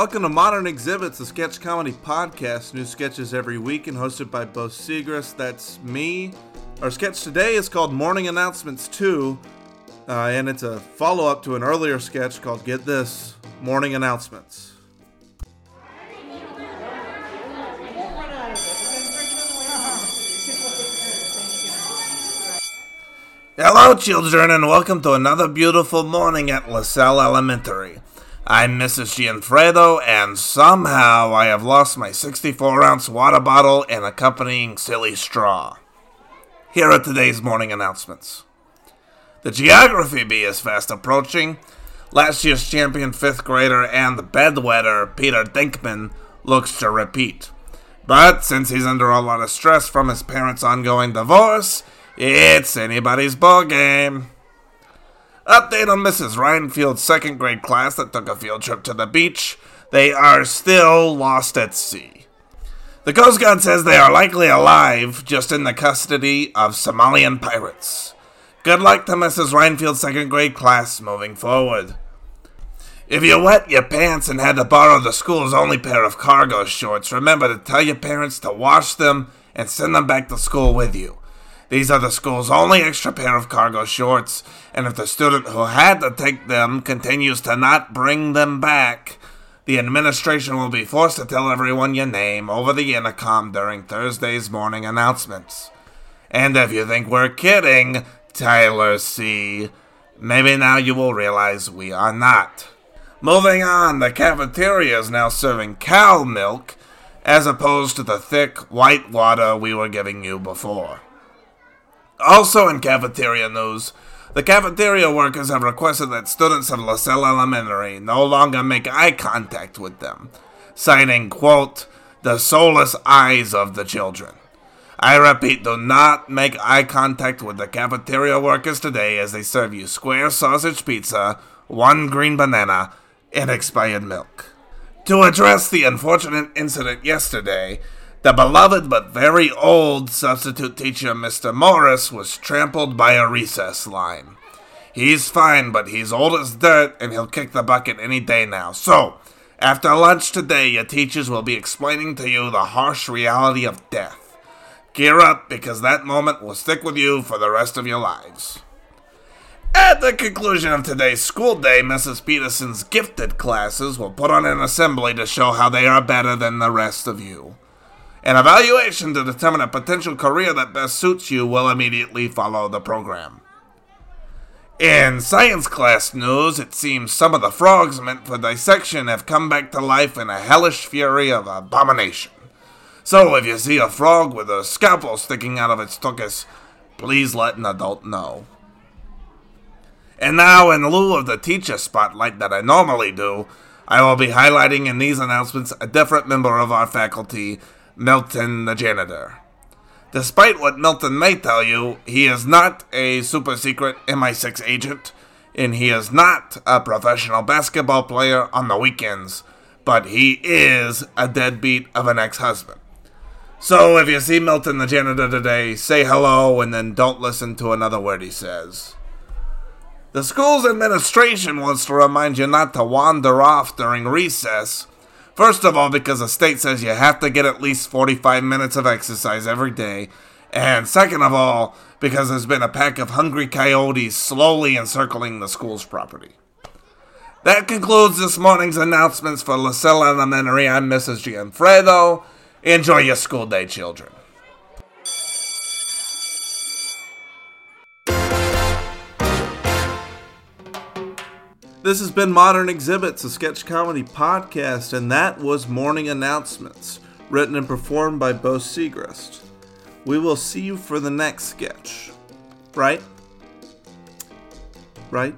Welcome to Modern Exhibits, a sketch comedy podcast. New sketches every week and hosted by Bo Segrist. That's me. Our sketch today is called Morning Announcements 2, uh, and it's a follow up to an earlier sketch called Get This Morning Announcements. Hello, children, and welcome to another beautiful morning at LaSalle Elementary. I'm Mrs. Gianfredo, and somehow I have lost my 64 ounce water bottle and accompanying silly straw. Here are today's morning announcements. The Geography Bee is fast approaching. Last year's champion fifth grader and the bedwetter, Peter Dinkman, looks to repeat. But since he's under a lot of stress from his parents' ongoing divorce, it's anybody's ball game. Update on Mrs. Reinfield's second grade class that took a field trip to the beach. They are still lost at sea. The Coast Guard says they are likely alive, just in the custody of Somalian pirates. Good luck to Mrs. Reinfield's second grade class moving forward. If you wet your pants and had to borrow the school's only pair of cargo shorts, remember to tell your parents to wash them and send them back to school with you. These are the school's only extra pair of cargo shorts, and if the student who had to take them continues to not bring them back, the administration will be forced to tell everyone your name over the intercom during Thursday's morning announcements. And if you think we're kidding, Tyler C., maybe now you will realize we are not. Moving on, the cafeteria is now serving cow milk as opposed to the thick white water we were giving you before. Also in cafeteria news, the cafeteria workers have requested that students at LaSalle Elementary no longer make eye contact with them, citing, quote, the soulless eyes of the children. I repeat, do not make eye contact with the cafeteria workers today as they serve you square sausage pizza, one green banana, and expired milk. To address the unfortunate incident yesterday, the beloved but very old substitute teacher, Mr. Morris, was trampled by a recess line. He's fine, but he's old as dirt and he'll kick the bucket any day now. So, after lunch today, your teachers will be explaining to you the harsh reality of death. Gear up because that moment will stick with you for the rest of your lives. At the conclusion of today's school day, Mrs. Peterson's gifted classes will put on an assembly to show how they are better than the rest of you. An evaluation to determine a potential career that best suits you will immediately follow the program. In science class news, it seems some of the frogs meant for dissection have come back to life in a hellish fury of abomination. So if you see a frog with a scalpel sticking out of its tuchus, please let an adult know. And now, in lieu of the teacher spotlight that I normally do, I will be highlighting in these announcements a different member of our faculty Milton the janitor. Despite what Milton may tell you, he is not a super secret MI6 agent, and he is not a professional basketball player on the weekends, but he is a deadbeat of an ex husband. So if you see Milton the janitor today, say hello and then don't listen to another word he says. The school's administration wants to remind you not to wander off during recess First of all, because the state says you have to get at least 45 minutes of exercise every day. And second of all, because there's been a pack of hungry coyotes slowly encircling the school's property. That concludes this morning's announcements for LaSalle Elementary. I'm Mrs. Gianfredo. Enjoy your school day, children. This has been Modern Exhibits, a sketch comedy podcast, and that was Morning Announcements, written and performed by Bo Segrist. We will see you for the next sketch. Right? Right?